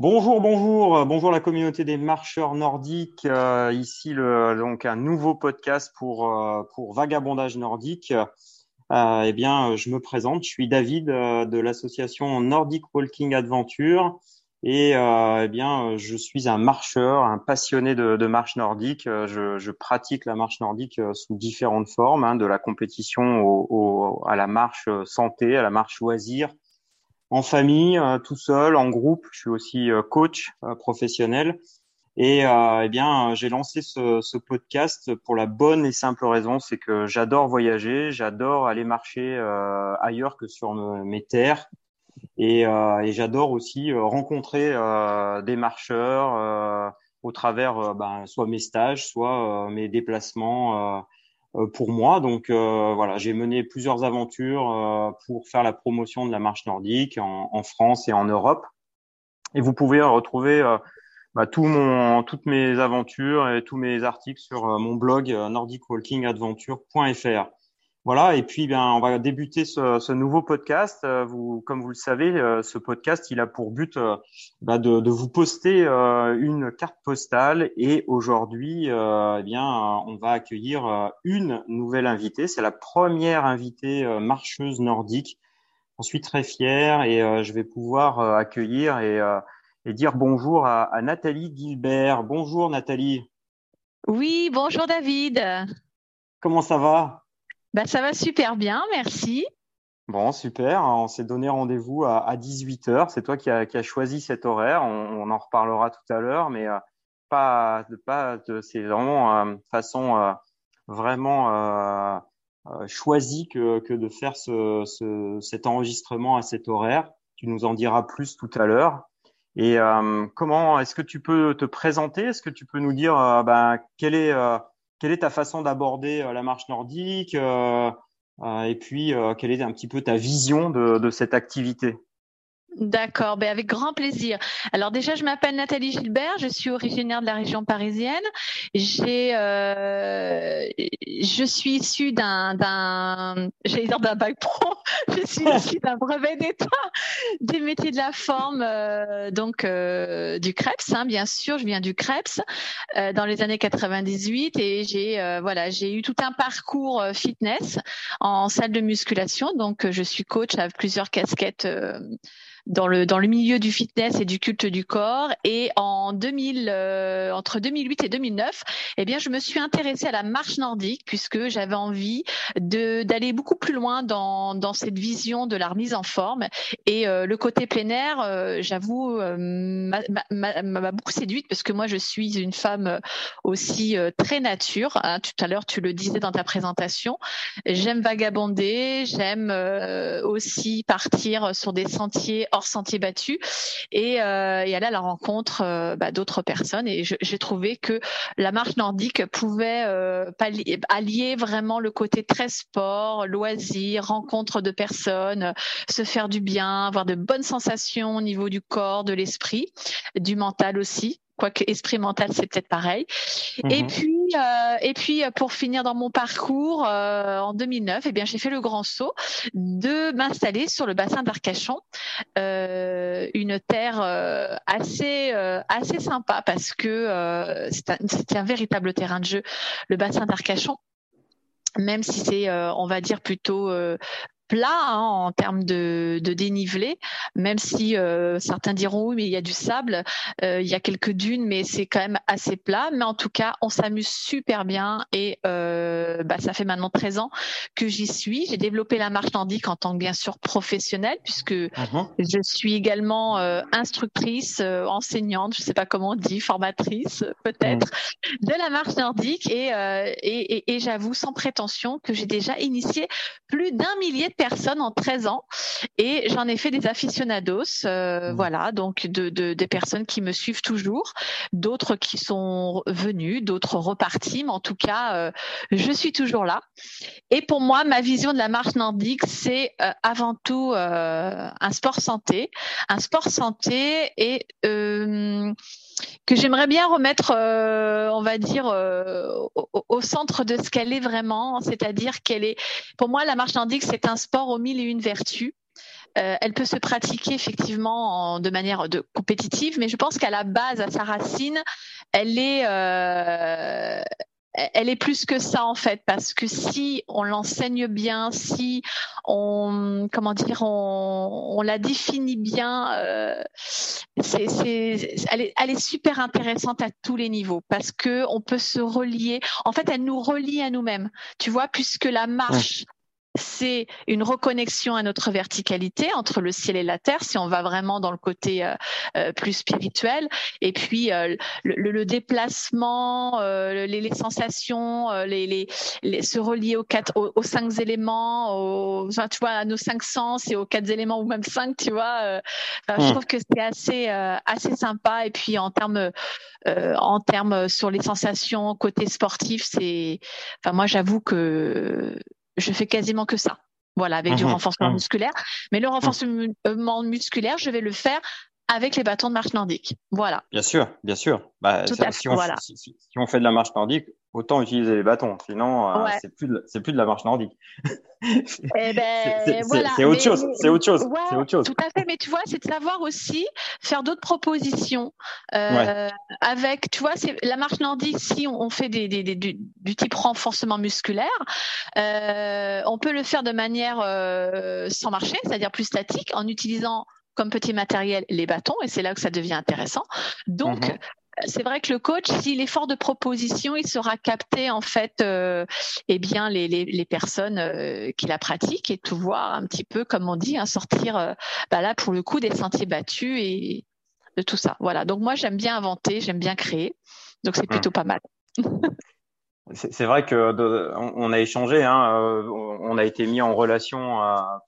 Bonjour, bonjour, bonjour la communauté des marcheurs nordiques. Euh, ici le, donc un nouveau podcast pour euh, pour vagabondage nordique. Euh, eh bien, je me présente. Je suis David de l'association Nordic Walking Adventure et eh bien, je suis un marcheur, un passionné de, de marche nordique. Je, je, pratique la marche nordique sous différentes formes, hein, de la compétition au, au, à la marche santé, à la marche loisir en famille, euh, tout seul, en groupe. Je suis aussi euh, coach euh, professionnel. Et eh bien, j'ai lancé ce, ce, podcast pour la bonne et simple raison, c'est que j'adore voyager, j'adore aller marcher ailleurs que sur mes terres, et, et j'adore aussi rencontrer des marcheurs au travers ben, soit mes stages, soit mes déplacements euh, pour moi. Donc euh, voilà, j'ai mené plusieurs aventures euh, pour faire la promotion de la marche nordique en, France et en Europe. Et vous pouvez retrouver bah, tout mon, toutes mes aventures et tous mes articles sur mon blog nordicwalkingadventure.fr. Voilà, et puis ben, on va débuter ce, ce nouveau podcast. Euh, vous, comme vous le savez, euh, ce podcast, il a pour but euh, bah, de, de, vous poster une carte postale. Et aujourd'hui, eh bien, on va accueillir une nouvelle invitée. C'est la première invitée marcheuse nordique. J'en suis très fier et je vais pouvoir accueillir et, et dire bonjour à, à Nathalie Gilbert. Bonjour Nathalie. Oui, bonjour David. Comment ça va? Bah, ça va super bien, merci. Bon, super. On s'est donné rendez-vous à, à 18h. C'est toi qui as qui choisi cet horaire. On, on, en reparlera tout à l'heure, mais euh, pas, pas c'est vraiment euh, façon euh, vraiment euh, euh, choisie que, que de faire ce, ce, cet enregistrement à cet horaire. Tu nous en diras plus tout à l'heure. Et comment est-ce que tu peux te présenter? Est-ce que tu peux nous dire ben, quel est quelle est ta façon d'aborder euh, la marche nordique euh, euh, et puis quelle est un petit peu ta vision de, de cette activité? D'accord, ben avec grand plaisir. Alors déjà, je m'appelle Nathalie Gilbert, je suis originaire de la région parisienne. J'ai, euh, je suis issue d'un, d'un, j'allais dire d'un bac pro. je suis issue d'un brevet d'état des métiers de la forme, euh, donc euh, du Krebs, hein, bien sûr. Je viens du Krebs euh, dans les années 98 et j'ai, euh, voilà, j'ai eu tout un parcours euh, fitness en salle de musculation. Donc, je suis coach avec plusieurs casquettes dans le dans le milieu du fitness et du culte du corps. Et en 2000, euh, entre 2008 et 2009, eh bien, je me suis intéressée à la marche nordique puisque j'avais envie de d'aller beaucoup plus loin dans dans cette vision de la remise en forme. Et euh, le côté plein air, euh, j'avoue, m'a beaucoup séduite parce que moi, je suis une femme aussi très nature. Hein. Tout à l'heure, tu le disais dans ta présentation. J'aime vagabonder, j'aime aussi partir sur des sentiers sentier battu et, euh, et aller à la rencontre euh, bah, d'autres personnes. Et j'ai trouvé que la marche nordique pouvait euh, allier vraiment le côté très sport, loisir, rencontre de personnes, se faire du bien, avoir de bonnes sensations au niveau du corps, de l'esprit, du mental aussi quoique esprit mental c'est peut-être pareil. Et mhm. puis euh, et puis euh, pour finir dans mon parcours euh, en 2009, eh bien j'ai fait le grand saut de m'installer sur le bassin d'Arcachon, une terre assez assez sympa parce que c'est un, un véritable terrain de jeu, le bassin d'Arcachon même si c'est, on va dire, plutôt plat hein, en termes de, de, dénivelé, même si euh, certains diront oui, mais il y a du sable, euh, il y a quelques dunes, mais c'est quand même assez plat. Mais en tout cas, on s'amuse super bien et euh, bah, ça fait maintenant 13 ans que j'y suis. J'ai développé la marche nordique en tant que bien sûr professionnelle, puisque uh-huh. je suis également instructrice, enseignante, je sais pas comment on dit, formatrice peut-être, mm. de la marche nordique et, et, et, et j'avoue sans prétention que j'ai déjà initié plus d'un millier de personnes en 13 ans et j'en ai fait des aficionados, euh, mmh. voilà, donc de, de, des personnes qui me suivent toujours, d'autres qui sont venus, d'autres repartis, mais en tout cas, euh, je suis toujours là. Et pour moi, ma vision de la marche nordique, c'est euh, avant tout un sport santé, un sport santé et que j'aimerais bien remettre, euh, on va dire, euh, au, centre de ce qu'elle est vraiment, c'est-à-dire qu'elle est, pour moi, la marche nordique, c'est un sport aux mille et une vertus. elle peut se pratiquer effectivement de manière de compétitive, mais je pense qu'à la base, à sa racine, elle est, elle est plus que ça en fait parce que si on l'enseigne bien, si on comment dire on, la définit bien, euh, c'est, elle, est, elle est super intéressante à tous les niveaux parce que on peut se relier. En fait, elle nous relie à nous-mêmes. Tu vois, puisque la marche c'est une reconnexion à notre verticalité entre le ciel et la terre, si on va vraiment dans le côté euh, euh, plus spirituel. Et puis euh, le, déplacement, les, sensations, les, se relier aux quatre, aux, cinq éléments, aux, tu vois, à nos cinq sens et aux quatre éléments ou même cinq, tu vois. Je hmm. trouve que c'est assez assez sympa. Et puis en termes en termes sur les sensations côté sportif, c'est, enfin moi j'avoue que je fais quasiment que ça. Voilà, avec du mhm. renforcement mhm. musculaire. Mais le renforcement musculaire, je vais le faire avec les bâtons de marche nordique. Voilà. Bien sûr, bien sûr. Bah, si, on, si, on, fait de la marche nordique, autant utiliser les bâtons. Sinon, euh, c'est plus c'est plus de la marche nordique. Eh ben, c'est autre chose. C'est autre chose. c'est autre chose. Tout à fait. Mais tu vois, c'est de savoir aussi faire d'autres propositions euh, avec. Tu vois, c'est la marche nordique. Si on, fait des, des, des du, type renforcement musculaire, euh, on peut le faire de manière euh, sans marcher, c'est-à-dire plus statique, en utilisant comme petit matériel les bâtons, et c'est là que ça devient intéressant. Donc, mhm c'est vrai que le coach, s'il est fort de proposition, il saura capter en fait, euh, eh bien les, les, les personnes euh, qui la pratiquent et tout voir un petit peu, comme on dit, hein, sortir euh, bah là pour le coup des sentiers battus et de tout ça. Voilà. Donc moi j'aime bien inventer, j'aime bien créer, donc c'est plutôt pas mal. C'est vrai que on a échangé, hein, on a été mis en relation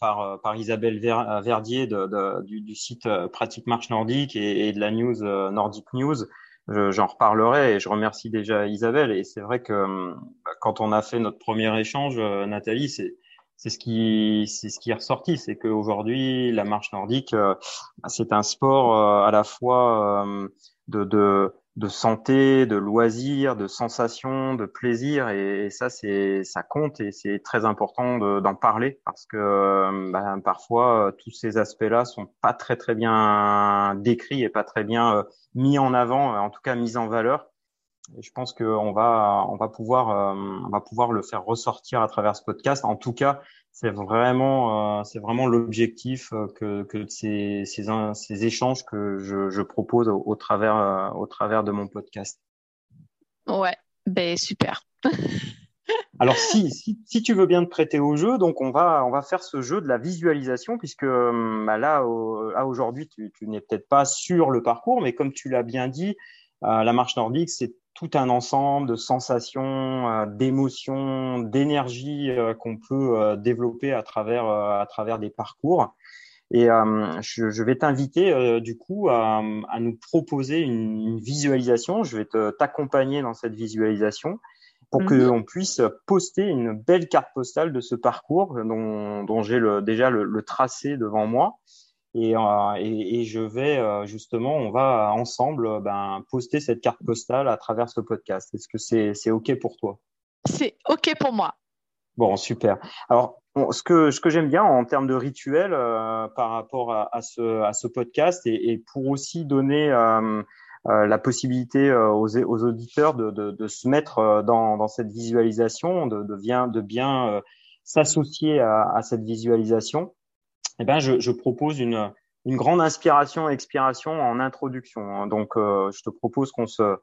par, par Isabelle Verdier de, du, du, site Pratique Marche Nordique et, de la news Nordic News j'en reparlerai et je remercie déjà Isabelle. Et c'est vrai que hum, bah, quand on a fait notre premier échange, euh, Nathalie, c'est c'est ce qui c'est ce qui est ressorti, c'est qu'aujourd'hui la marche nordique, euh, c'est un sport euh, à la fois de, de de santé, de loisirs, de sensations, de plaisir, et, ça, c'est ça compte et c'est très important d'en parler parce que euh, bah, parfois euh, tous ces aspects-là sont pas très très bien décrits et pas très bien euh, mis en avant, en tout cas mis en valeur. Et je pense qu'on va on va pouvoir on va pouvoir le faire ressortir à travers ce podcast. En tout cas, c'est vraiment euh, c'est vraiment l'objectif euh, que que ces ces, ces échanges que je, je propose au, travers euh, au travers de mon podcast. Ouais, ben super. Alors si, si, si tu veux bien te prêter au jeu, donc on va on va faire ce jeu de la visualisation puisque bah là aujourd'hui tu, tu n'es peut-être pas sur le parcours, mais comme tu l'as bien dit, la marche nordique c'est tout un ensemble de sensations, euh, d'émotions, d'énergie euh, qu'on peut euh, développer à travers à travers des parcours. Et je, je, vais t'inviter du coup à, à, nous proposer une, une visualisation. Je vais t'accompagner dans cette visualisation pour mm qu'on puisse poster une belle carte postale de ce parcours dont, dont j'ai déjà le, le, tracé devant moi. Euh, et, et, je vais euh, justement, on va ensemble ben, poster cette carte postale à travers ce podcast. Est-ce que c'est c'est ok pour toi? C'est ok pour moi. Bon, super. Alors, ce que ce que j'aime bien en termes de rituel euh, par rapport à, à, ce à ce podcast et, et pour aussi donner euh, la possibilité aux, aux auditeurs de, de, de, se mettre dans, dans cette visualisation, de, de bien de bien s'associer à, à cette visualisation eh ben, je, je propose une, une grande inspiration et expiration en introduction. Donc, euh, je te propose qu'on se,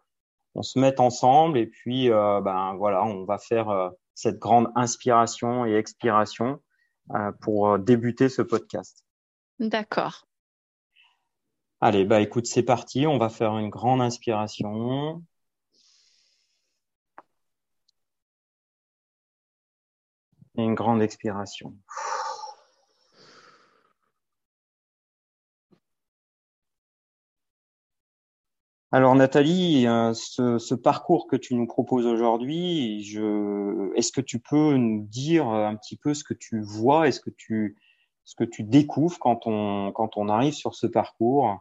on se mette ensemble et puis, euh, ben voilà, on va faire euh, cette grande inspiration et expiration pour débuter ce podcast. D'accord. Allez, bah écoute, c'est parti. On va faire une grande inspiration. Et une grande expiration. Alors Nathalie, euh, ce, parcours que tu nous proposes aujourd'hui, est-ce que tu peux nous dire un petit peu ce que tu vois, est-ce que tu, ce que tu découvres quand on, quand on arrive sur ce parcours?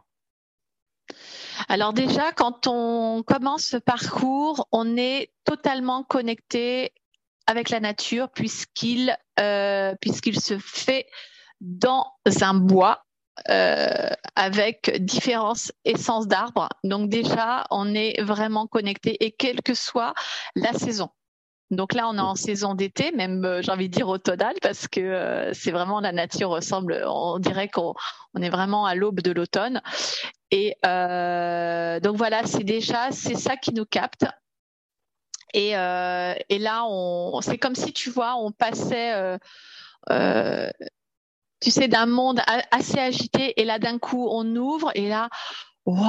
Alors déjà, quand on commence ce parcours, on est totalement connecté avec la nature puisqu'il euh, puisqu'il se fait dans un bois euh, avec différentes essences d'arbres. Donc déjà, on est vraiment connecté et quelle que soit la saison. Donc là, on est en saison d'été, même euh, j'ai envie de dire automnale, parce que euh, c'est vraiment la nature ressemble. On dirait qu'on on est vraiment à l'aube de l'automne. Et euh, donc voilà, c'est déjà c'est ça qui nous capte. Et, euh, et là, on, c'est comme si tu vois, on passait, euh, tu sais, d'un monde assez agité, et là d'un coup, on ouvre, et là, waouh,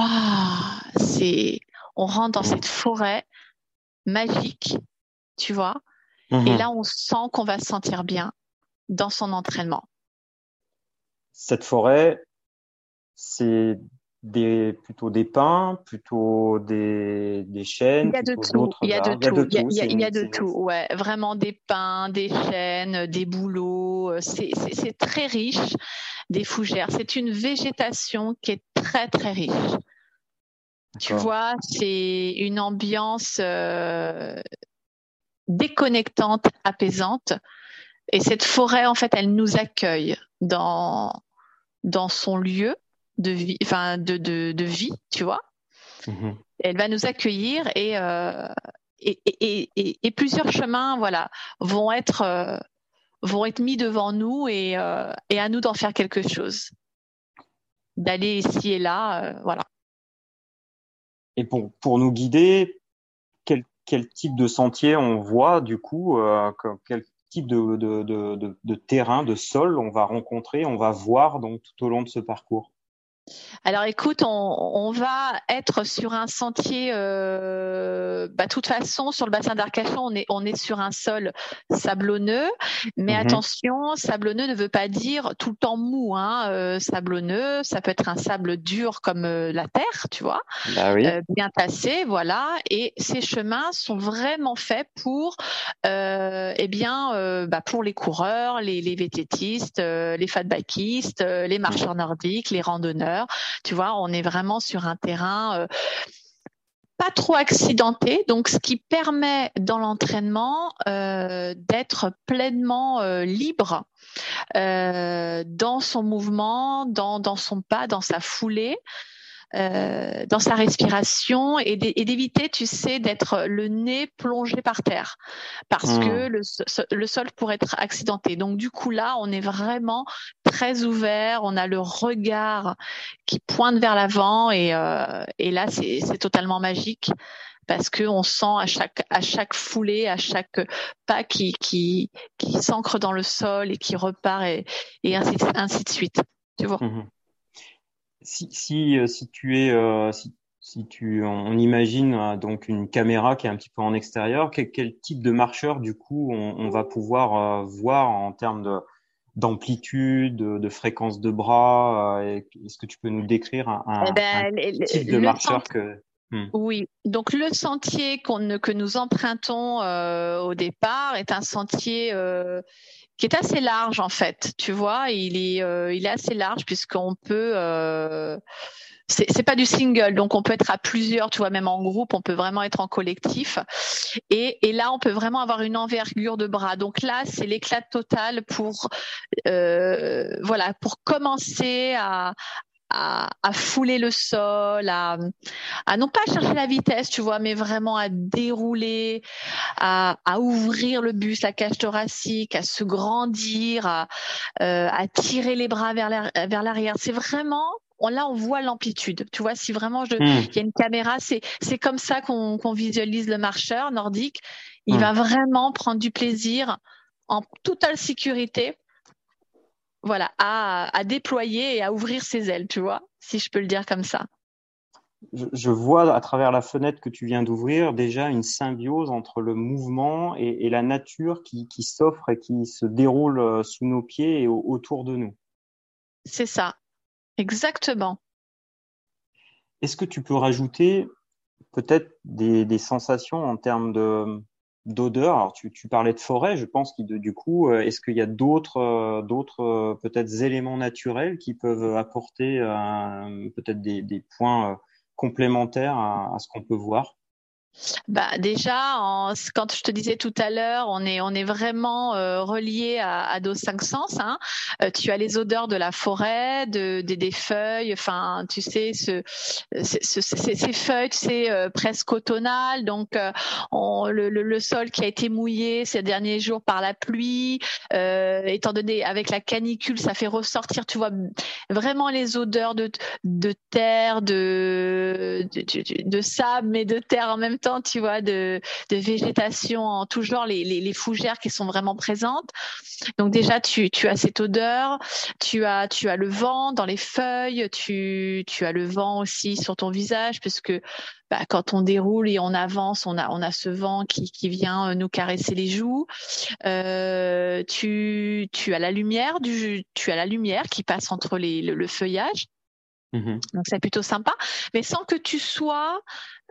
c'est, on rentre dans cette forêt magique tu vois. Et mhm. là, on sent qu'on va se sentir bien dans son entraînement. Cette forêt, c'est des, plutôt des pins, plutôt des, des chênes. Il y a de tout. Il y a de tout. Il y a de tout. Ouais, vraiment des pins, des chênes, des bouleaux. C'est très riche. Des fougères. C'est une végétation qui est très très riche. Tu vois, c'est une ambiance euh, déconnectante, apaisante. Et cette forêt, en fait, elle nous accueille dans, dans son lieu de vie, enfin, de, de, de vie, tu vois. Mhm. Elle va nous accueillir et, euh, et, et, et, plusieurs chemins, voilà, vont être, euh, vont être mis devant nous et, euh, et à nous d'en faire quelque chose. D'aller ici et là, voilà. Et pour, pour nous guider, quel type de sentier on voit du coup, quel type de, de, de, de, terrain, de sol on va rencontrer, on va voir donc tout au long de ce parcours? Alors écoute, on, va être sur un sentier, euh, bah, toute façon, sur le bassin d'Arcachon, on est, on est sur un sol sablonneux, mais mhm. attention, sablonneux ne veut pas dire tout le temps mou. Hein, euh, sablonneux, ça peut être un sable dur comme euh, la terre, tu vois, bah bien tassé, voilà. Et ces chemins sont vraiment faits pour, eh bien, bah, pour les coureurs, les, les vététistes, les fatbackistes, les marcheurs nordiques, les randonneurs tu vois, on est vraiment sur un terrain euh, pas trop accidenté, donc ce qui permet dans l'entraînement euh, d'être pleinement euh, libre dans son mouvement, dans, son pas, dans sa foulée. Euh, dans sa respiration et d'éviter, tu sais, d'être le nez plongé par terre parce hmm. que le, le, sol pourrait être accidenté. Donc du coup là, on est vraiment très ouvert, on a le regard qui pointe vers l'avant et, euh, et là c'est totalement magique parce que on sent à chaque à chaque foulée, à chaque pas qui qui qui s'ancre dans le sol et qui repart et, et ainsi, ainsi de suite. Tu vois? Mmh si, si, euh, si tu es, euh, si, si tu, on imagine euh, donc une caméra qui est un petit peu en extérieur, quel, quel type de marcheur du coup on, on va pouvoir voir en termes de d'amplitude, de, fréquence de bras Est-ce que tu peux nous décrire un, un, eh ben, type de marcheur que hmm. Oui, donc le sentier qu'on que nous empruntons au départ est un sentier qui est assez large en fait. Tu vois, il est, euh, il est assez large puisqu'on peut. Euh, c'est pas du single, donc on peut être à plusieurs, tu vois, même en groupe, on peut vraiment être en collectif. Et, et là, on peut vraiment avoir une envergure de bras. Donc là, c'est l'éclat total pour, euh, voilà, pour commencer à, à, à, fouler le sol, à, à non pas chercher la vitesse, tu vois, mais vraiment à dérouler, à, à ouvrir le bus, la cage thoracique, à se grandir, à, euh, à tirer les bras vers l'arrière. C'est vraiment là on voit l'amplitude. Tu vois, si vraiment je, hmm. il y a une caméra, c'est c'est comme ça qu'on qu'on visualise le marcheur nordique. Il hmm. va vraiment prendre du plaisir en totale sécurité voilà, à, déployer et à ouvrir ses ailes, tu vois, si je peux le dire comme ça. Je, vois à travers la fenêtre que tu viens d'ouvrir déjà une symbiose entre le mouvement et, la nature qui, s'offre et qui se déroule euh, sous nos pieds et autour de nous. C'est ça, exactement. Est-ce que tu peux rajouter peut-être des sensations en termes de, d'odeur. Alors tu, tu, parlais de forêt, je pense que du coup, euh, est-ce qu'il y a d'autres euh, d'autres euh, peut-être éléments naturels qui peuvent apporter peut-être des, des, points complémentaires à, ce qu'on peut voir? Bah déjà, quand je te disais tout à l'heure, on est on est vraiment euh, relié à, à, nos cinq sens. Hein. Euh, tu as les odeurs de la forêt, de, des feuilles. Enfin, tu sais, ce, ce, ces feuilles, c'est euh, presque automnal. Donc, euh, on, le, le, sol qui a été mouillé ces derniers jours par la pluie, étant donné avec la canicule, ça fait ressortir, tu vois, vraiment les odeurs de de terre, de de, de sable, mais de terre en même temps, tu vois, de, de végétation en tout genre, les, les, les, fougères qui sont vraiment présentes. Donc déjà, tu, tu as cette odeur, tu as, tu as le vent dans les feuilles, tu, tu as le vent aussi sur ton visage, parce que bah, quand on déroule et on avance, on a, on a ce vent qui, qui vient euh, nous caresser les joues. Euh, tu, tu as la lumière du, tu as la lumière qui passe entre les, le, feuillage. Mmh Donc c'est plutôt sympa, mais sans que tu sois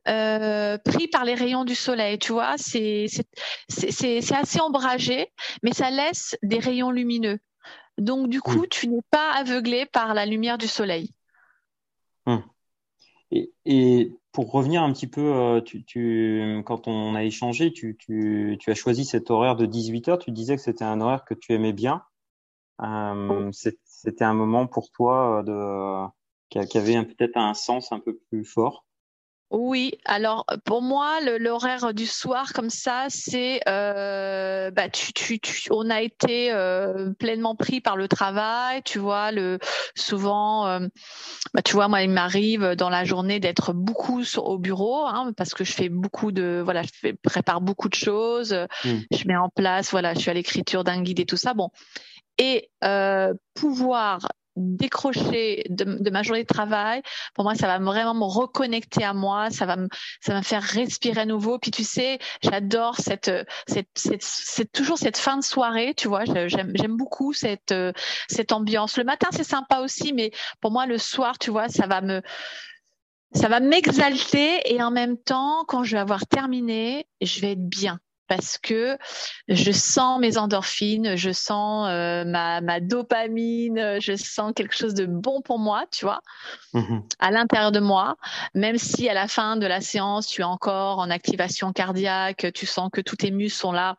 euh, pris par les rayons du soleil. Tu vois, c'est assez ombragé, mais ça laisse des rayons lumineux. Donc du coup, tu n'es pas aveuglé par la lumière du soleil. Hum. Et, pour revenir un petit peu, euh, tu, quand on a échangé, tu, tu, as choisi cet horaire de 18 heures. Tu disais que c'était un horaire que tu aimais bien. Euh, c'était un moment pour toi de, qui avait peut-être un sens un peu plus fort. Oui, alors pour moi, l'horaire du soir comme ça, c'est euh, bah, tu, tu, tu, on a été euh, pleinement pris par le travail, tu vois, le souvent, euh, bah, tu vois, moi il m'arrive dans la journée d'être beaucoup au bureau, hein, parce que je fais beaucoup de, voilà, je fais, prépare beaucoup de choses, mmh. je mets en place, voilà, je suis à l'écriture d'un guide et tout ça, bon, et euh, pouvoir décrocher de, ma journée de travail, pour moi, ça va vraiment me reconnecter à moi, ça va me, ça va me faire respirer à nouveau. Puis tu sais, j'adore cette, cette, cette, toujours cette fin de soirée, tu vois, j'aime, j'aime beaucoup cette, cette ambiance. Le matin, c'est sympa aussi, mais pour moi, le soir, tu vois, ça va me, ça va m'exalter. Et en même temps, quand je vais avoir terminé, je vais être bien parce que je sens mes endorphines, je sens euh, ma, ma, dopamine, je sens quelque chose de bon pour moi, tu vois, mmh à l'intérieur de moi, même si à la fin de la séance, tu es encore en activation cardiaque, tu sens que tous tes muscles sont là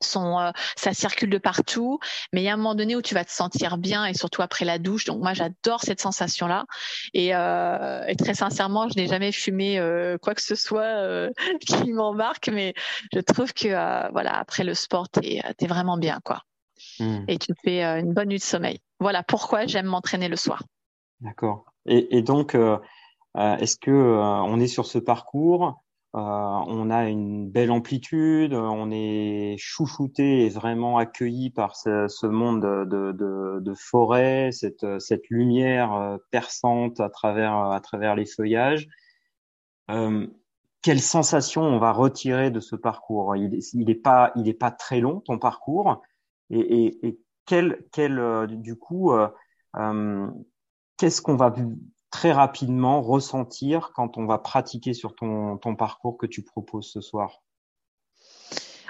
sont, euh, ça circule de partout, mais il y a un moment donné où tu vas te sentir bien et surtout après la douche. Donc moi j'adore cette sensation-là et, euh, et, très sincèrement je n'ai jamais fumé euh, quoi que ce soit euh, qui m'embarque, mais je trouve que euh, voilà après le sport t'es es vraiment bien quoi mmh. et tu fais une bonne nuit de sommeil. Voilà pourquoi j'aime m'entraîner le soir. D'accord. Et, et, donc est-ce que on est sur ce parcours euh, on a une belle amplitude, on est chouchouté et vraiment accueilli par ce, monde de, forêt, cette, lumière euh, perçante à travers, les feuillages. Euh, quelle sensation on va retirer de ce parcours? Il n'est pas, très long ton parcours, et, quel, quel du coup, qu'est-ce qu'on va très rapidement ressentir quand on va pratiquer sur ton, ton parcours que tu proposes ce soir.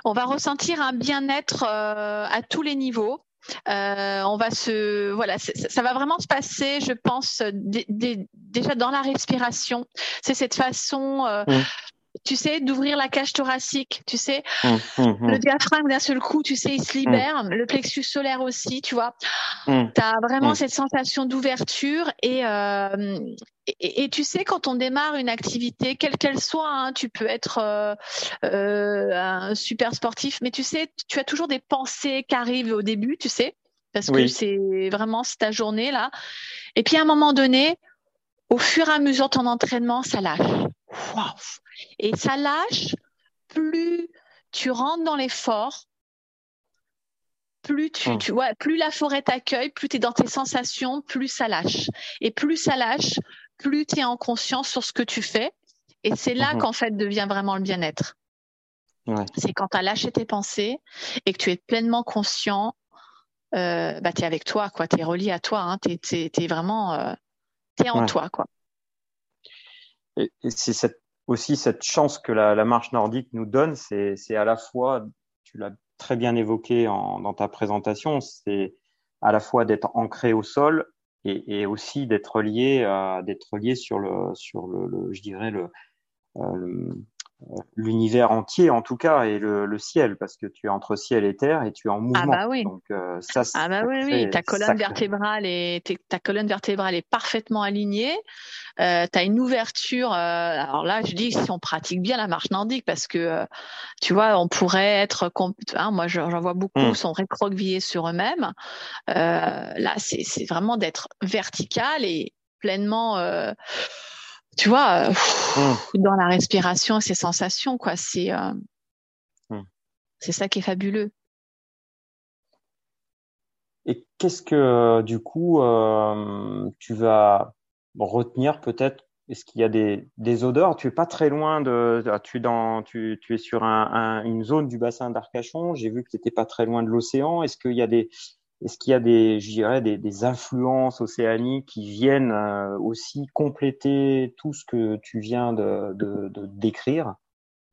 On va ressentir un bien-être euh, à tous les niveaux. Euh, on va se voilà ça va vraiment se passer je pense déjà dans la respiration. C'est cette façon euh, mmh tu sais, d'ouvrir la cage thoracique, tu sais. Hum, hum, hum. Le diaphragme d'un seul coup, tu sais, il se libère. Le plexus solaire aussi, tu vois. Tu as vraiment cette sensation d'ouverture euh, et, et, tu sais, quand on démarre une activité, quelle qu'elle soit, hein, tu peux être euh, euh, un super sportif, mais tu sais, tu as toujours des pensées qui arrivent au début, tu sais, parce que c'est vraiment ta journée là. Et puis à un moment donné, au fur et à mesure de ton entraînement, ça lâche. Et ça lâche, plus tu rentres dans l'effort, plus tu, tu plus la forêt t'accueille, plus tu es dans tes sensations, plus ça lâche. Et plus ça lâche, plus tu es en conscience sur ce que tu fais. Et c'est là mhm. qu'en fait devient vraiment le bien-être. C'est quand tu as lâché tes pensées et que tu es pleinement conscient, euh, bah, tu es avec toi, quoi. Tu es relié à toi. Hein. Tu es, vraiment euh, es en toi. quoi. Et, c'est cette, aussi cette chance que la, la marche nordique nous donne, c'est à la fois, tu l'as très bien évoqué en, dans ta présentation, c'est à la fois d'être ancré au sol et, et aussi d'être lié, d'être lié sur le, sur le, je dirais le, euh, l'univers entier en tout cas et le, le, ciel parce que tu es entre ciel et terre et tu es en mouvement. Ah bah oui. Donc euh, ça, ah bah oui, oui. Ta colonne vertébrale est ta colonne vertébrale est parfaitement alignée. Euh, tu as une ouverture. Euh, alors là, je dis si on pratique bien la marche nordique parce que euh, tu vois, on pourrait être. Hein, moi, j'en vois beaucoup hmm. sont récroquevillés sur eux-mêmes. Euh, là, c'est vraiment d'être vertical et pleinement tu vois, euh, mmh. dans la respiration, ces sensations, quoi. C'est euh, mmh. c'est ça qui est fabuleux. Et qu'est-ce que du coup euh, tu vas retenir peut-être? Est-ce qu'il y a des, des odeurs? Tu es pas très loin de, tu dans, tu, tu es sur un, une zone du bassin d'Arcachon. J'ai vu que tu n'étais pas très loin de l'océan. Est-ce qu'il y a des est-ce qu'il y a des, je des, influences océaniques qui viennent euh, aussi compléter tout ce que tu viens de, de, de décrire?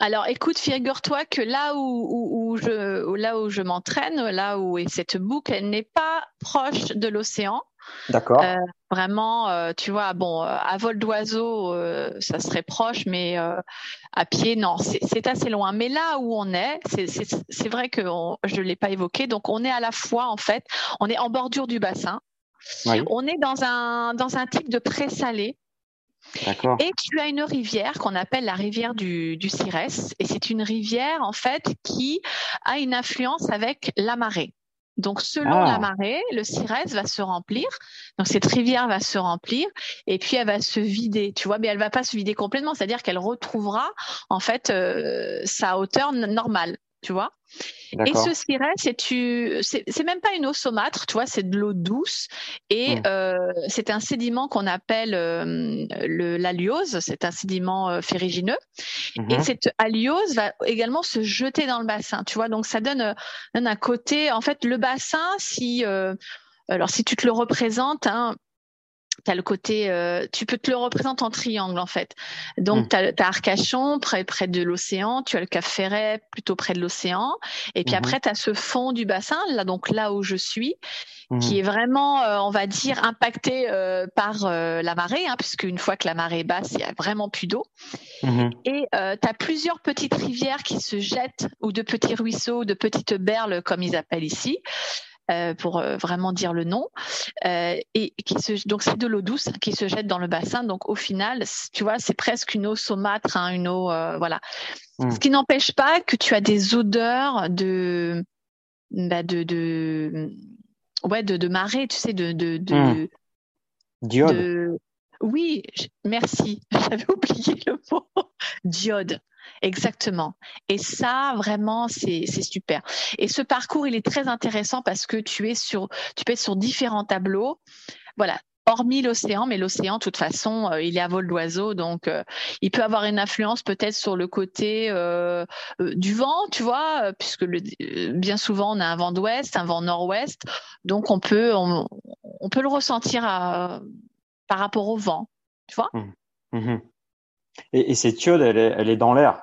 Alors, écoute, figure-toi que là où, où, où, je, là où je m'entraîne, là où est cette boucle, elle n'est pas proche de l'océan. D'accord. Euh, vraiment, euh, tu vois, bon, euh, à vol d'oiseau, ça serait proche, mais à pied, non, c'est assez loin. Mais là où on est, c'est vrai que je ne l'ai pas évoqué. Donc, on est à la fois, en fait, on est en bordure du bassin. On est dans un, dans un type de présalé. Et tu as une rivière qu'on appelle la rivière du, du Cirès. Et c'est une rivière, en fait, qui a une influence avec la marée. Donc, selon la ah. marée, le Cirès va se remplir. Donc, cette rivière va se remplir et puis elle va se vider. Tu vois, mais elle va pas se vider complètement. C'est-à-dire qu'elle retrouvera en fait euh, sa hauteur normale tu vois. Et ce ciré, c'est tu, c'est même pas une eau saumâtre, tu vois, c'est de l'eau douce et hmm. euh, c'est un sédiment qu'on appelle euh, le l'alliose, c'est un sédiment euh, ferrigineux et mhm. cette alliose va également se jeter dans le bassin, tu vois. Donc ça donne, donne un côté, en fait, le bassin, si alors si tu te le représentes, hein, tu as le côté, euh, tu peux te le représenter en triangle en fait. Donc, tu as, Arcachon près, près de l'océan, tu as le Cap Ferret plutôt près de l'océan, et puis mhm. après, tu as ce fond du bassin, là donc là où je suis, qui mhm. est vraiment, euh, on va dire, impacté euh, par la marée, hein, puisque une fois que la marée est basse, il y a vraiment plus d'eau. Mhm. Et tu as plusieurs petites rivières qui se jettent, ou de petits ruisseaux, de petites berles, comme ils appellent ici. Euh, pour euh, vraiment dire le nom, euh, et qui se, donc c'est de l'eau douce qui se jette dans le bassin. Donc au final, tu vois, c'est presque une eau saumâtre, hein, une eau, voilà. Hmm. Ce qui n'empêche pas que tu as des odeurs de, bah, de, de, ouais, de, de marée, tu sais, de, de, de, hmm. Diode. Oui, merci. J'avais oublié le mot. Diode. Exactement. Et ça, vraiment, c'est super. Et ce parcours, il est très intéressant parce que tu es sur, tu peux être sur différents tableaux. Voilà. Hormis l'océan, mais l'océan, de toute façon, euh, il est à vol d'oiseau, donc euh, il peut avoir une influence peut-être sur le côté euh, du vent, tu vois, puisque bien souvent on a un vent d'ouest, un vent nord-ouest, donc on peut on, peut le ressentir par rapport au vent, tu vois? Mmh. Mmh. Et, et, cette iode, elle est, elle est dans l'air.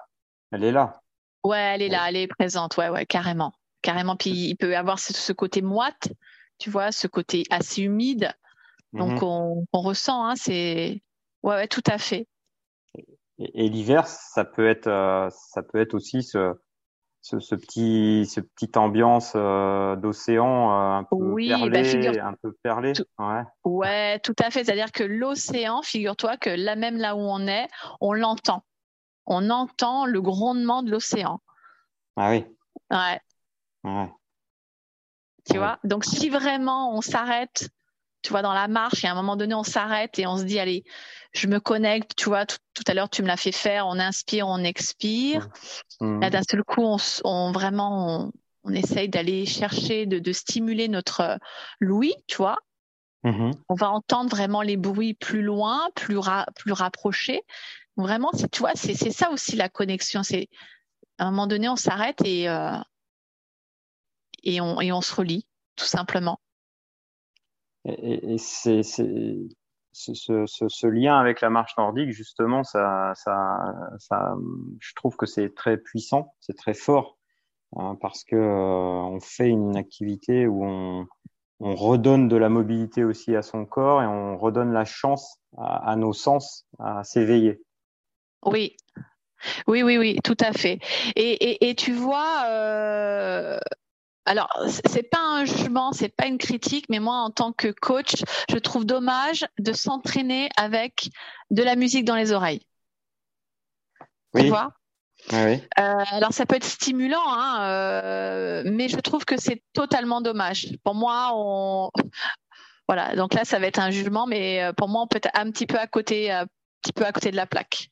Elle est là. Ouais, elle est là, elle est présente, ouais, ouais, carrément. Carrément. Puis il peut avoir ce, côté moite, tu vois, ce côté assez humide. Donc mhm. on, on, ressent, hein, c'est. Ouais, ouais, tout à fait. Et, l'hiver, ça peut être, euh, ça peut être aussi ce, ce, ce, petit, ce petite ambiance euh, d'océan euh, un peu oui, perlé, bah, un peu perlé. ouais. ouais, tout à fait. C'est-à-dire que l'océan, figure-toi que là même là où on est, on l'entend on entend le grondement de l'océan. Ah oui. Ouais. Tu vois? Donc si vraiment on s'arrête, tu vois, dans la marche, et à un moment donné on s'arrête et on se dit, allez, je me connecte, tu vois, tout, à l'heure tu me l'as fait faire, on inspire, on expire. Mmh. Là d'un seul coup, on, vraiment, on, essaye d'aller chercher, de, stimuler notre louis, tu vois. Mmh on va entendre vraiment les bruits plus loin, plus, plus rapprochés. Vraiment, tu vois, c'est ça aussi la connexion. C'est à un moment donné, on s'arrête et, euh, et, on, et on se relie, tout simplement. Et, c'est ce, lien avec la marche nordique, justement, ça, ça, ça je trouve que c'est très puissant, c'est très fort, hein, parce que euh, on fait une activité où on, on redonne de la mobilité aussi à son corps et on redonne la chance à nos sens à s'éveiller. Oui, Oui, oui, oui, tout à fait. Et, et, et tu vois, euh, alors c'est pas un jugement, c'est pas une critique, mais moi en tant que coach, je trouve dommage de s'entraîner avec de la musique dans les oreilles. Oui. Tu vois Oui. Euh, alors ça peut être stimulant, hein, euh, mais je trouve que c'est totalement dommage. Pour moi, on voilà. Donc là, ça va être un jugement, mais euh, pour moi, on peut être un petit peu à côté, un petit peu à côté de la plaque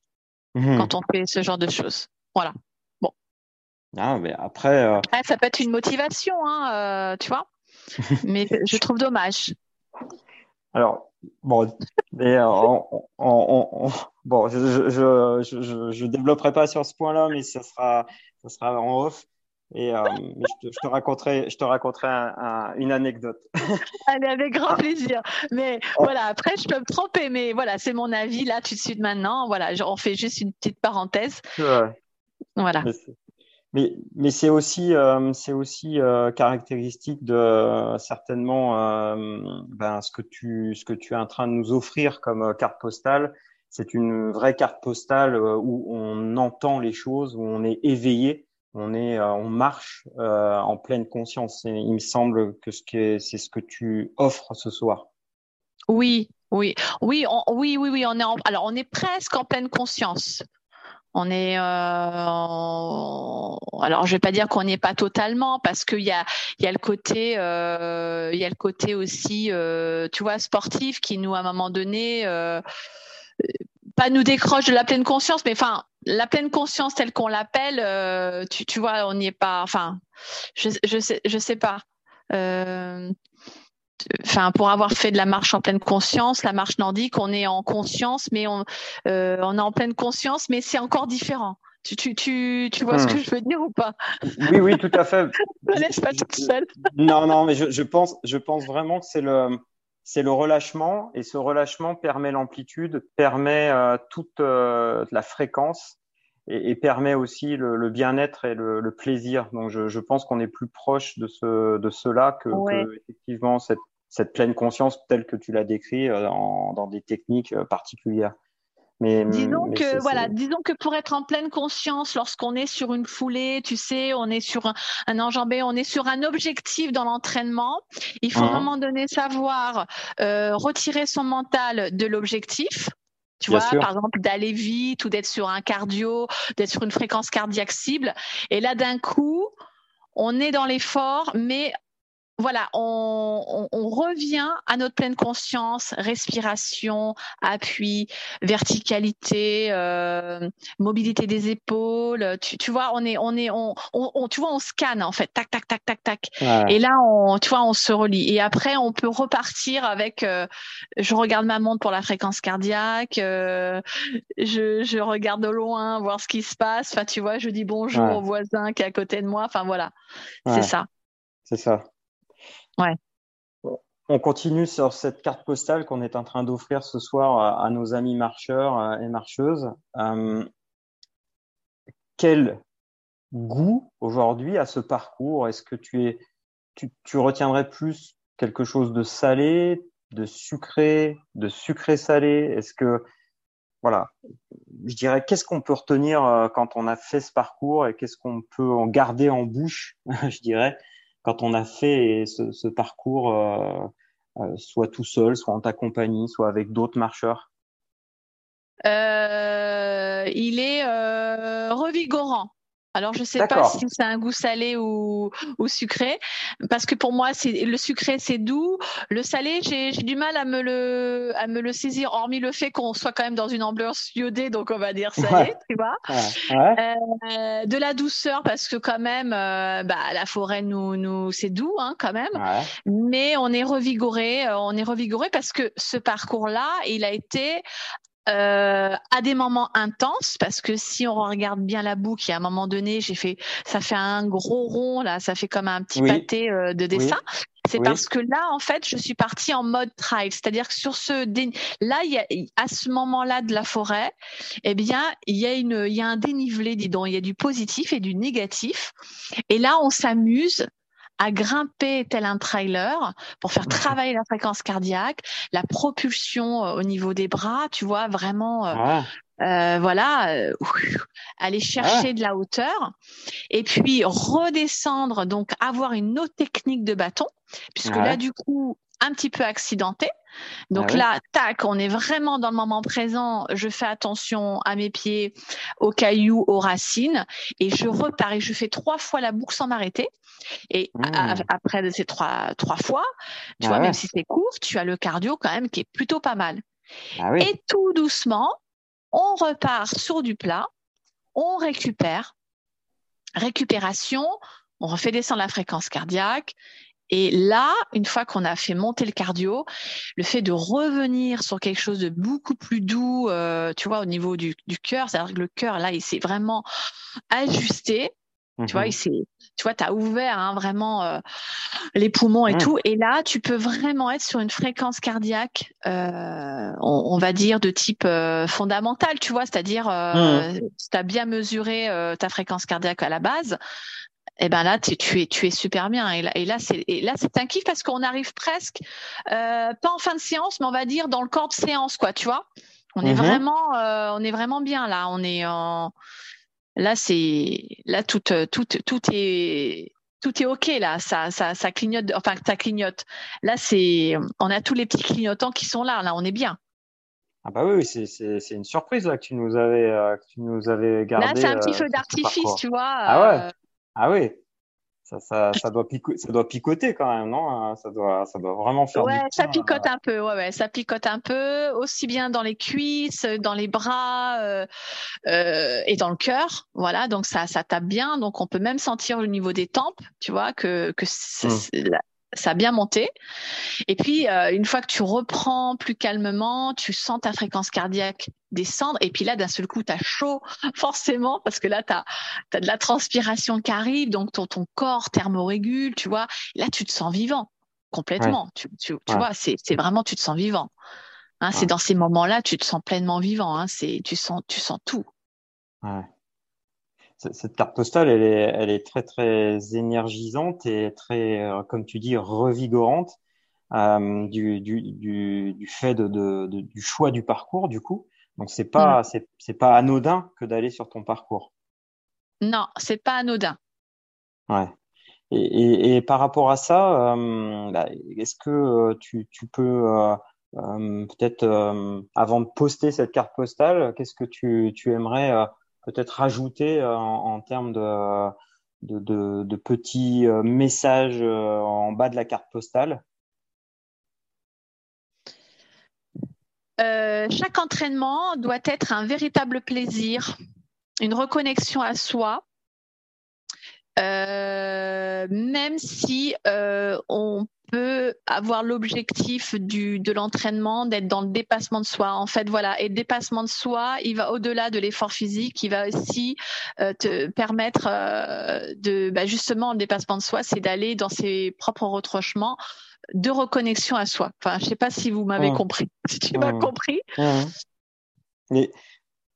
Mhm. quand on fait ce genre de choses. Voilà. Ah, mais après, euh, Après, ça peut être une motivation, hein, euh, tu vois. Mais je trouve dommage. alors, bon, mais euh, on, on- on- on- bon, je, je, je, je, je- je développerai pas sur ce point-là, mais ça sera, ça sera en off. Et euh, je te, je te raconterai, je te raconterai un- un- une anecdote. Allez, avec grand plaisir. Mais Oh. voilà, après, je peux me tromper, mais voilà, c'est mon avis là, tout de suite maintenant. Voilà, je- on fait juste une petite parenthèse. Ouais. Voilà. Mais, c'est aussi, euh, euh, caractéristique de euh, certainement ben, ce que tu, es en train de nous offrir comme carte postale. C'est une vraie carte postale où on entend les choses, où on est éveillé, on est, on marche en pleine conscience. Il me semble que ce que c'est ce que tu offres ce soir. Oui, oui, oui, oui, oui. On est alors, on est presque en pleine conscience. On est, euh, alors je vais pas dire qu'on n'y est pas totalement parce qu'il y a, il y a le côté, euh, il y a le côté aussi, euh, tu vois, sportif qui nous à un moment donné, euh, pas nous décroche de la pleine conscience, mais enfin la pleine conscience telle qu'on l'appelle, tu, tu vois, on n'y est pas. Enfin, je, je sais, je sais pas. Enfin pour avoir fait de la marche en pleine conscience, la marche nordique, on est en conscience, mais on, euh, on est en pleine conscience, mais c'est encore différent. Tu, tu, tu, tu vois ce Hmm. que je veux dire ou pas? Oui, oui, tout à fait. Je me laisse pas toute seule. Non, non, mais je, je pense, je pense vraiment que c'est le, c'est le relâchement et ce relâchement permet l'amplitude, permet euh, toute euh, la fréquence et, et permet aussi le, le bien-être et le, le plaisir. Donc, je, je pense qu'on est plus proche de ce, de cela que, Ouais. que effectivement cette, cette pleine conscience telle que tu l'as décrit euh, en, dans des techniques euh, particulières. Mais, Disons mais que voilà, disons que pour être en pleine conscience, lorsqu'on est sur une foulée, tu sais, on est sur un, un enjambé, on est sur un objectif dans l'entraînement. Il faut Mhm. à un moment donné savoir euh, retirer son mental de l'objectif. Tu Bien vois, sûr. par exemple, d'aller vite ou d'être sur un cardio, d'être sur une fréquence cardiaque cible. Et là, d'un coup, on est dans l'effort, mais voilà, on, on, on revient à notre pleine conscience, respiration, appui, verticalité, euh, mobilité des épaules. Tu, tu vois, on est, on est, on, on, on- tu vois, on scanne en fait, tac, tac, tac, tac, tac. Et là, on, tu vois, on se relie. Et après, on peut repartir avec. euh, je regarde ma montre pour la fréquence cardiaque. euh, je, je regarde de loin, voir ce qui se passe. Enfin, tu vois, je dis bonjour au voisin qui est à côté de moi. Enfin, voilà, c'est ça. C'est ça. On continue sur cette carte postale qu'on est en train d'offrir ce soir à, nos amis marcheurs euh, et marcheuses. Euh, quel goût aujourd'hui à ce parcours? Est-ce que tu es, tu, retiendrais plus quelque chose de salé, de sucré, de sucré salé Est-ce que, voilà, je dirais, qu'est-ce qu'on peut retenir euh, quand on a fait ce parcours et qu'est-ce qu'on peut en garder en bouche, je dirais, quand on a fait ce, parcours, euh, euh, soit tout seul, soit en ta compagnie, soit avec d'autres marcheurs? Euh, il est revigorant. Alors je sais pas si c'est un goût salé ou, ou sucré, parce que pour moi c'est le sucré c'est doux, le salé j'ai du mal à me le à me le saisir, hormis le fait qu'on soit quand même dans une ambiance iodée, donc on va dire salé, Ouais. tu vois. Ouais. Ouais. Euh, de la douceur parce que quand même, euh, bah, la forêt nous nous c'est doux hein, quand même mais on est revigoré, euh, on est revigoré parce que ce parcours-là, il a été euh, à des moments intenses parce que si on regarde bien la boucle, il y a un moment donné, j'ai fait, ça fait un gros rond là, ça fait comme un petit Oui. pâté euh, de dessin. C'est Oui. parce que là, en fait, je suis partie en mode trail, c'est-à-dire que sur ce, dé- là, y a, à ce moment-là de la forêt, eh bien, il y a une, il y a un dénivelé, dis donc, il y a du positif et du négatif, et là, on s'amuse à grimper tel un trailer pour faire travailler la fréquence cardiaque, la propulsion euh, au niveau des bras, tu vois, vraiment euh, Ouais. Euh, voilà, euh, aller chercher de la hauteur. Et puis redescendre, donc avoir une autre technique de bâton, puisque là du coup un petit peu accidenté. Donc ah là, tac, on est vraiment dans le moment présent. Je fais attention à mes pieds, aux cailloux, aux racines, et je repars et je fais trois fois la boucle sans m'arrêter. Et mmh. après ces trois trois fois, tu ah vois, même si c'est court, tu as le cardio quand même qui est plutôt pas mal. Ah et tout doucement, on repart sur du plat, on récupère, récupération, on refait descendre la fréquence cardiaque. Et là, une fois qu'on a fait monter le cardio, le fait de revenir sur quelque chose de beaucoup plus doux, euh, tu vois, au niveau du, du cœur, c'est-à-dire que le cœur, là, il s'est vraiment ajusté. Tu vois, mhm. il s'est, tu vois, tu as ouvert hein, vraiment euh, les poumons et tout. Et là, tu peux vraiment être sur une fréquence cardiaque, euh, on, va dire, de type euh, fondamental, tu vois, c'est-à-dire, euh, mhm. tu as bien mesuré ta fréquence cardiaque à la base. Et eh ben là, tu, tu, es, tu es super bien. Et là, et là, c'est, et là, c'est un kiff parce qu'on arrive presque, pas en fin de séance, mais on va dire dans le corps de séance, quoi, tu vois. On est mhm. vraiment, on est vraiment bien là. On est en Là, c'est là tout, tout, tout est tout est ok là, ça, ça, ça clignote, enfin ça clignote. Là, c'est, on a tous les petits clignotants qui sont là. Là, on est bien. Ah bah oui, c'est, c'est, c'est une surprise là que tu nous avais, euh, que tu nous avais gardé. Là, c'est un petit euh, feu d'artifice, tu vois. Ah ouais. Euh. Ah oui. Ça, ça, ça, doit picoter, ça doit picoter quand même, non hein, Ça doit, ça doit vraiment faire. Ouais, ça picote un peu. Ouais, ouais, ça picote un peu, aussi bien dans les cuisses, dans les bras euh, euh, et dans le cœur. Voilà, donc ça, ça tape bien. Donc on peut même sentir au niveau des tempes, tu vois, que que mmh ça a bien monté. Et puis, euh, une fois que tu reprends plus calmement, tu sens ta fréquence cardiaque descendre. Et puis là, d'un seul coup, tu as chaud, forcément, parce que là, tu as, de la transpiration qui arrive, donc ton, ton corps thermorégule, tu vois. Là, tu te sens vivant, complètement. Tu, tu, tu vois, c'est vraiment, tu te sens vivant. Hein, C'est dans ces moments-là, tu te sens pleinement vivant. Hein, c'est, tu sens, tu sens tout. Ouais cette carte postale, elle est, elle est très très énergisante et très, euh, comme tu dis, revigorante euh, du, du, du, du, fait de, de, du choix du parcours du coup. Donc c'est pas mm. c'est pas anodin que d'aller sur ton parcours. Non, c'est pas anodin. Ouais. Et, et, et par rapport à ça, euh, bah, est-ce que tu, tu peux euh, peut-être avant de poster cette carte postale, qu'est-ce que tu, tu aimerais peut-être rajouter euh, en, termes de, petits euh, messages euh, en bas de la carte postale. Chaque entraînement doit être un véritable plaisir, une reconnexion à soi, même si on peut avoir l'objectif du de l'entraînement d'être dans le dépassement de soi. En fait, voilà. Et le dépassement de soi, il va au-delà de l'effort physique. Il va aussi euh, te permettre euh, de, bah justement, le dépassement de soi, c'est d'aller dans ses propres retranchements de reconnexion à soi. Enfin, je sais pas si vous m'avez compris. Si tu m'as compris. Mais,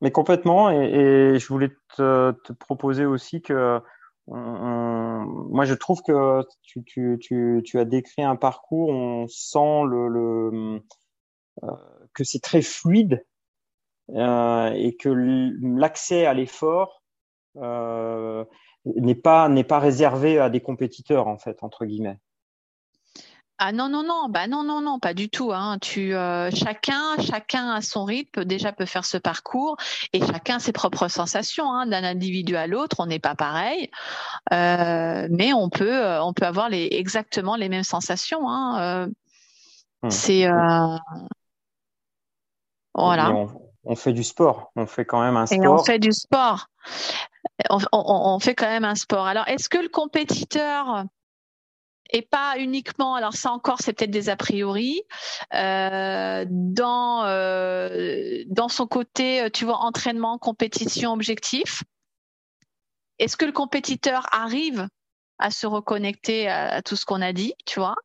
mais complètement. Et, et je voulais te, te proposer aussi que moi, je trouve que tu, tu, tu, tu, as décrit un parcours, on sent le, le euh, que c'est très fluide euh, et que l'accès à l'effort euh, n'est pas n'est pas réservé à des compétiteurs en fait entre guillemets. Ah non non non bah non non non pas du tout hein. Tu euh, chacun chacun à son rythme déjà peut faire ce parcours et chacun a ses propres sensations hein. d'un individu à l'autre on n'est pas pareil euh, mais on peut euh, on peut avoir les exactement les mêmes sensations hein. Hmm. C'est voilà. On, on, fait du sport on fait quand même un sport. Et on fait du sport on, on, on fait quand même un sport alors est-ce que le compétiteur et pas uniquement, alors ça encore c'est peut-être des a priori, euh, dans, euh, dans son côté, tu vois, entraînement, compétition, objectif. Est-ce que le compétiteur arrive à se reconnecter à, tout ce qu'on a dit, tu vois?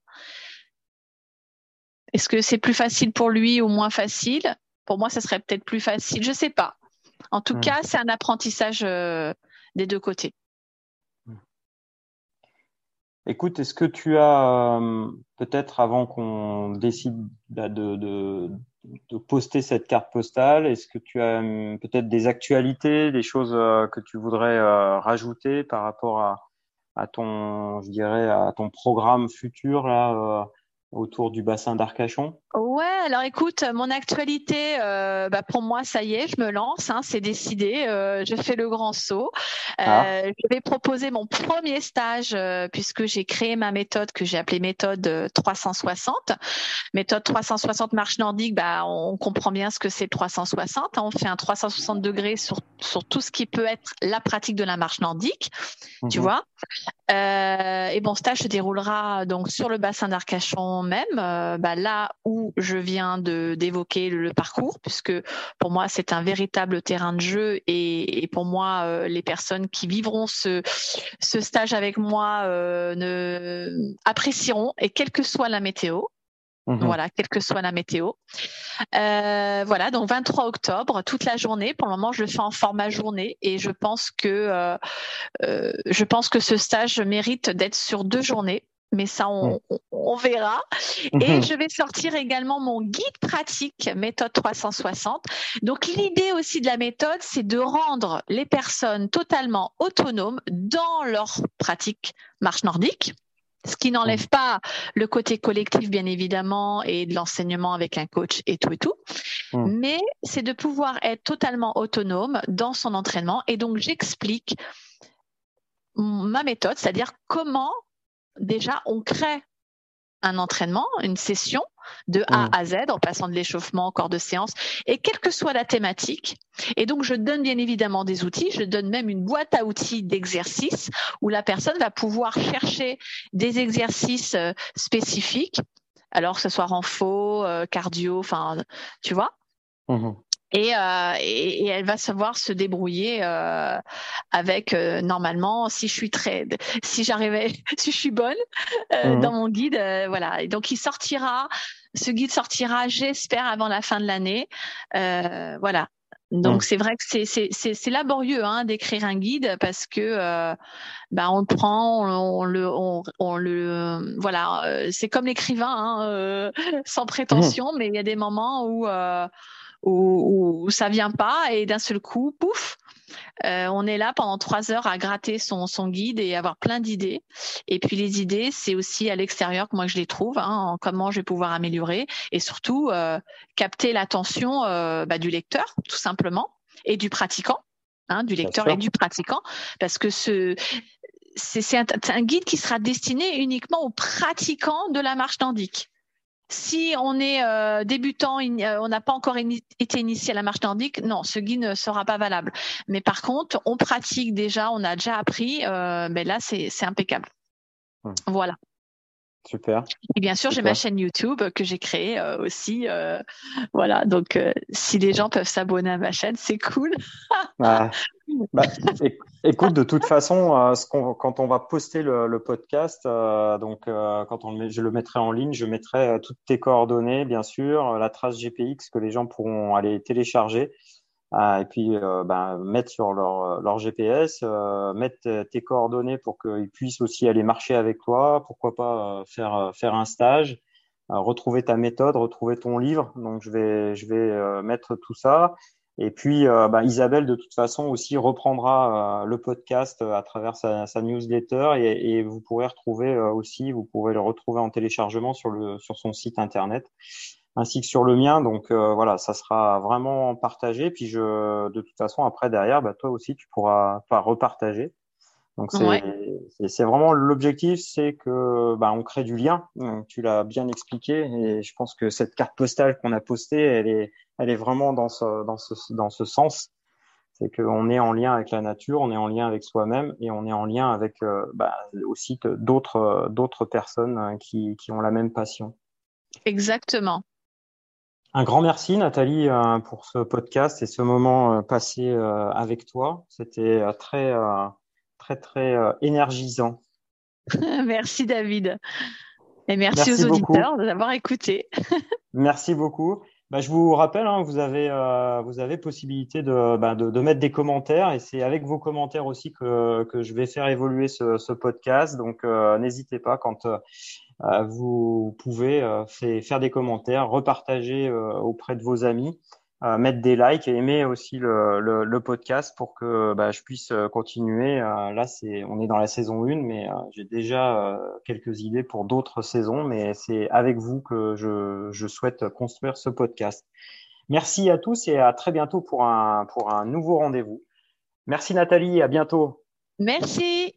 Est-ce que c'est plus facile pour lui ou moins facile? Pour moi, ça serait peut-être plus facile, je sais pas. En tout hmm. cas, c'est un apprentissage euh, des deux côtés. Écoute, est-ce que tu as euh, peut-être avant qu'on décide de, de, poster cette carte postale Est-ce que tu as hum, peut-être des actualités, des choses que tu voudrais rajouter par rapport à, à ton, je dirais, à ton programme futur là autour du bassin d'Arcachon Ouais, alors écoute, mon actualité, euh, bah pour moi, ça y est, je me lance, hein, c'est décidé, euh, je fais le grand saut. Euh, ah. Je vais proposer mon premier stage euh, puisque j'ai créé ma méthode que j'ai appelée méthode 360. Méthode 360 marche nordique, bah on comprend bien ce que c'est 360. Hein, on fait un 360 degrés sur sur tout ce qui peut être la pratique de la marche nordique, tu mhm. vois. et bon stage se déroulera donc sur le bassin d'Arcachon même, bah, là où je viens d'évoquer le, parcours, puisque pour moi c'est un véritable terrain de jeu et, pour moi euh, les personnes qui vivront ce, ce stage avec moi euh, ne apprécieront et quelle que soit la météo. Mhm. Voilà, quelle que soit la météo. Euh, voilà, donc 23 octobre, toute la journée. Pour le moment, je le fais en format journée et je pense que je pense que ce stage mérite d'être sur deux journées mais ça, on, mm. verra. Et mm-hmm. je vais sortir également mon guide pratique méthode 360. Donc, l'idée aussi de la méthode, c'est de rendre les personnes totalement autonomes dans leur pratique marche nordique. Ce qui n'enlève mm. pas le côté collectif, bien évidemment, et de l'enseignement avec un coach et tout et tout. Mm. Mais c'est de pouvoir être totalement autonome dans son entraînement. Et donc, j'explique ma méthode, c'est-à-dire comment déjà, on crée un entraînement, une session de A mm. à Z en passant de l'échauffement au corps de séance et quelle que soit la thématique. Et donc, je donne bien évidemment des outils, je donne même une boîte à outils d'exercices où la personne va pouvoir chercher des exercices euh, spécifiques, alors que ce soit renfo, euh, cardio, enfin, tu vois. Mm-hmm. Euh, et, et, elle va savoir se débrouiller euh, avec euh, normalement si je suis très si j'arrivais si je suis bonne mmh dans mon guide voilà et donc il sortira ce guide sortira j'espère avant la fin de l'année voilà donc mmh. c'est vrai que c'est c'est c'est laborieux hein, d'écrire un guide parce que bah on le prend on, le on, on, le voilà c'est comme l'écrivain hein, sans mmh prétention mais il y a des moments où où, où ça vient pas et d'un seul coup, pouf, euh, on est là pendant trois heures à gratter son, son guide et avoir plein d'idées. Et puis les idées, c'est aussi à l'extérieur que moi je les trouve, hein, comment je vais pouvoir améliorer et surtout euh, capter l'attention euh, bah, du lecteur, tout simplement, et du pratiquant, hein, du lecteur et du pratiquant, parce que ce c'est un, un, guide qui sera destiné uniquement aux pratiquants de la marche nordique. Si on est euh, débutant, euh, on n'a pas encore été initié à la marche nordique, non, ce guide ne sera pas valable. Mais par contre, on pratique déjà, on a déjà appris, euh, mais là, c'est impeccable. Hmm. Voilà. Super. Et bien sûr, j'ai ma chaîne YouTube que j'ai créée aussi. voilà, donc si les gens peuvent s'abonner à ma chaîne, c'est cool. Ah. Bah, écoute, de toute façon, euh, quand on va poster le, podcast, euh, donc euh, quand on je le mettrai en ligne, je mettrai toutes tes coordonnées, bien sûr, la trace GPX que les gens pourront aller télécharger. et puis ben, mettre sur leur, leur GPS, mettre tes coordonnées pour qu'ils puissent aussi aller marcher avec toi, pourquoi pas faire faire un stage, retrouver ta méthode, retrouver ton livre. Donc je vais je vais mettre tout ça et puis, euh, bah, Isabelle, de toute façon, aussi reprendra euh, le podcast euh, à travers sa, sa newsletter et, et, vous pourrez retrouver aussi, vous pourrez le retrouver en téléchargement sur, le, sur son site internet ainsi que sur le mien. Donc voilà, ça sera vraiment partagé. Puis je, de toute façon, après derrière, bah, toi aussi, tu pourras pas repartager. Donc c'est vraiment l'objectif, c'est que bah, on crée du lien. tu l'as bien expliqué et je pense que cette carte postale qu'on a postée, elle est elle est vraiment dans ce, dans ce, dans ce sens. C'est qu'on est en lien avec la nature, on est en lien avec soi-même et on est en lien avec euh, bah, aussi d'autres d'autres personnes hein, qui, qui ont la même passion. Exactement. Un grand merci Nathalie euh, pour ce podcast et ce moment euh, passé avec toi. C'était très très très énergisant. merci David. Et merci, aux auditeurs de l'avoir écouté. merci beaucoup. Bah, je vous rappelle, hein, vous avez euh, vous avez possibilité de, bah, de, de mettre des commentaires et c'est avec vos commentaires aussi que, que je vais faire évoluer ce, ce podcast. Donc euh, n'hésitez pas quand euh, vous pouvez faire des commentaires, repartager auprès de vos amis mettre des likes et aimer aussi le, le, le podcast pour que bah, je puisse euh, continuer. Euh, là, c'est, on est dans la saison 1, mais euh, j'ai déjà quelques idées pour d'autres saisons, mais c'est avec vous que je, je souhaite construire ce podcast. Merci à tous et à très bientôt pour un, pour un nouveau rendez-vous. Merci Nathalie, à bientôt. Merci.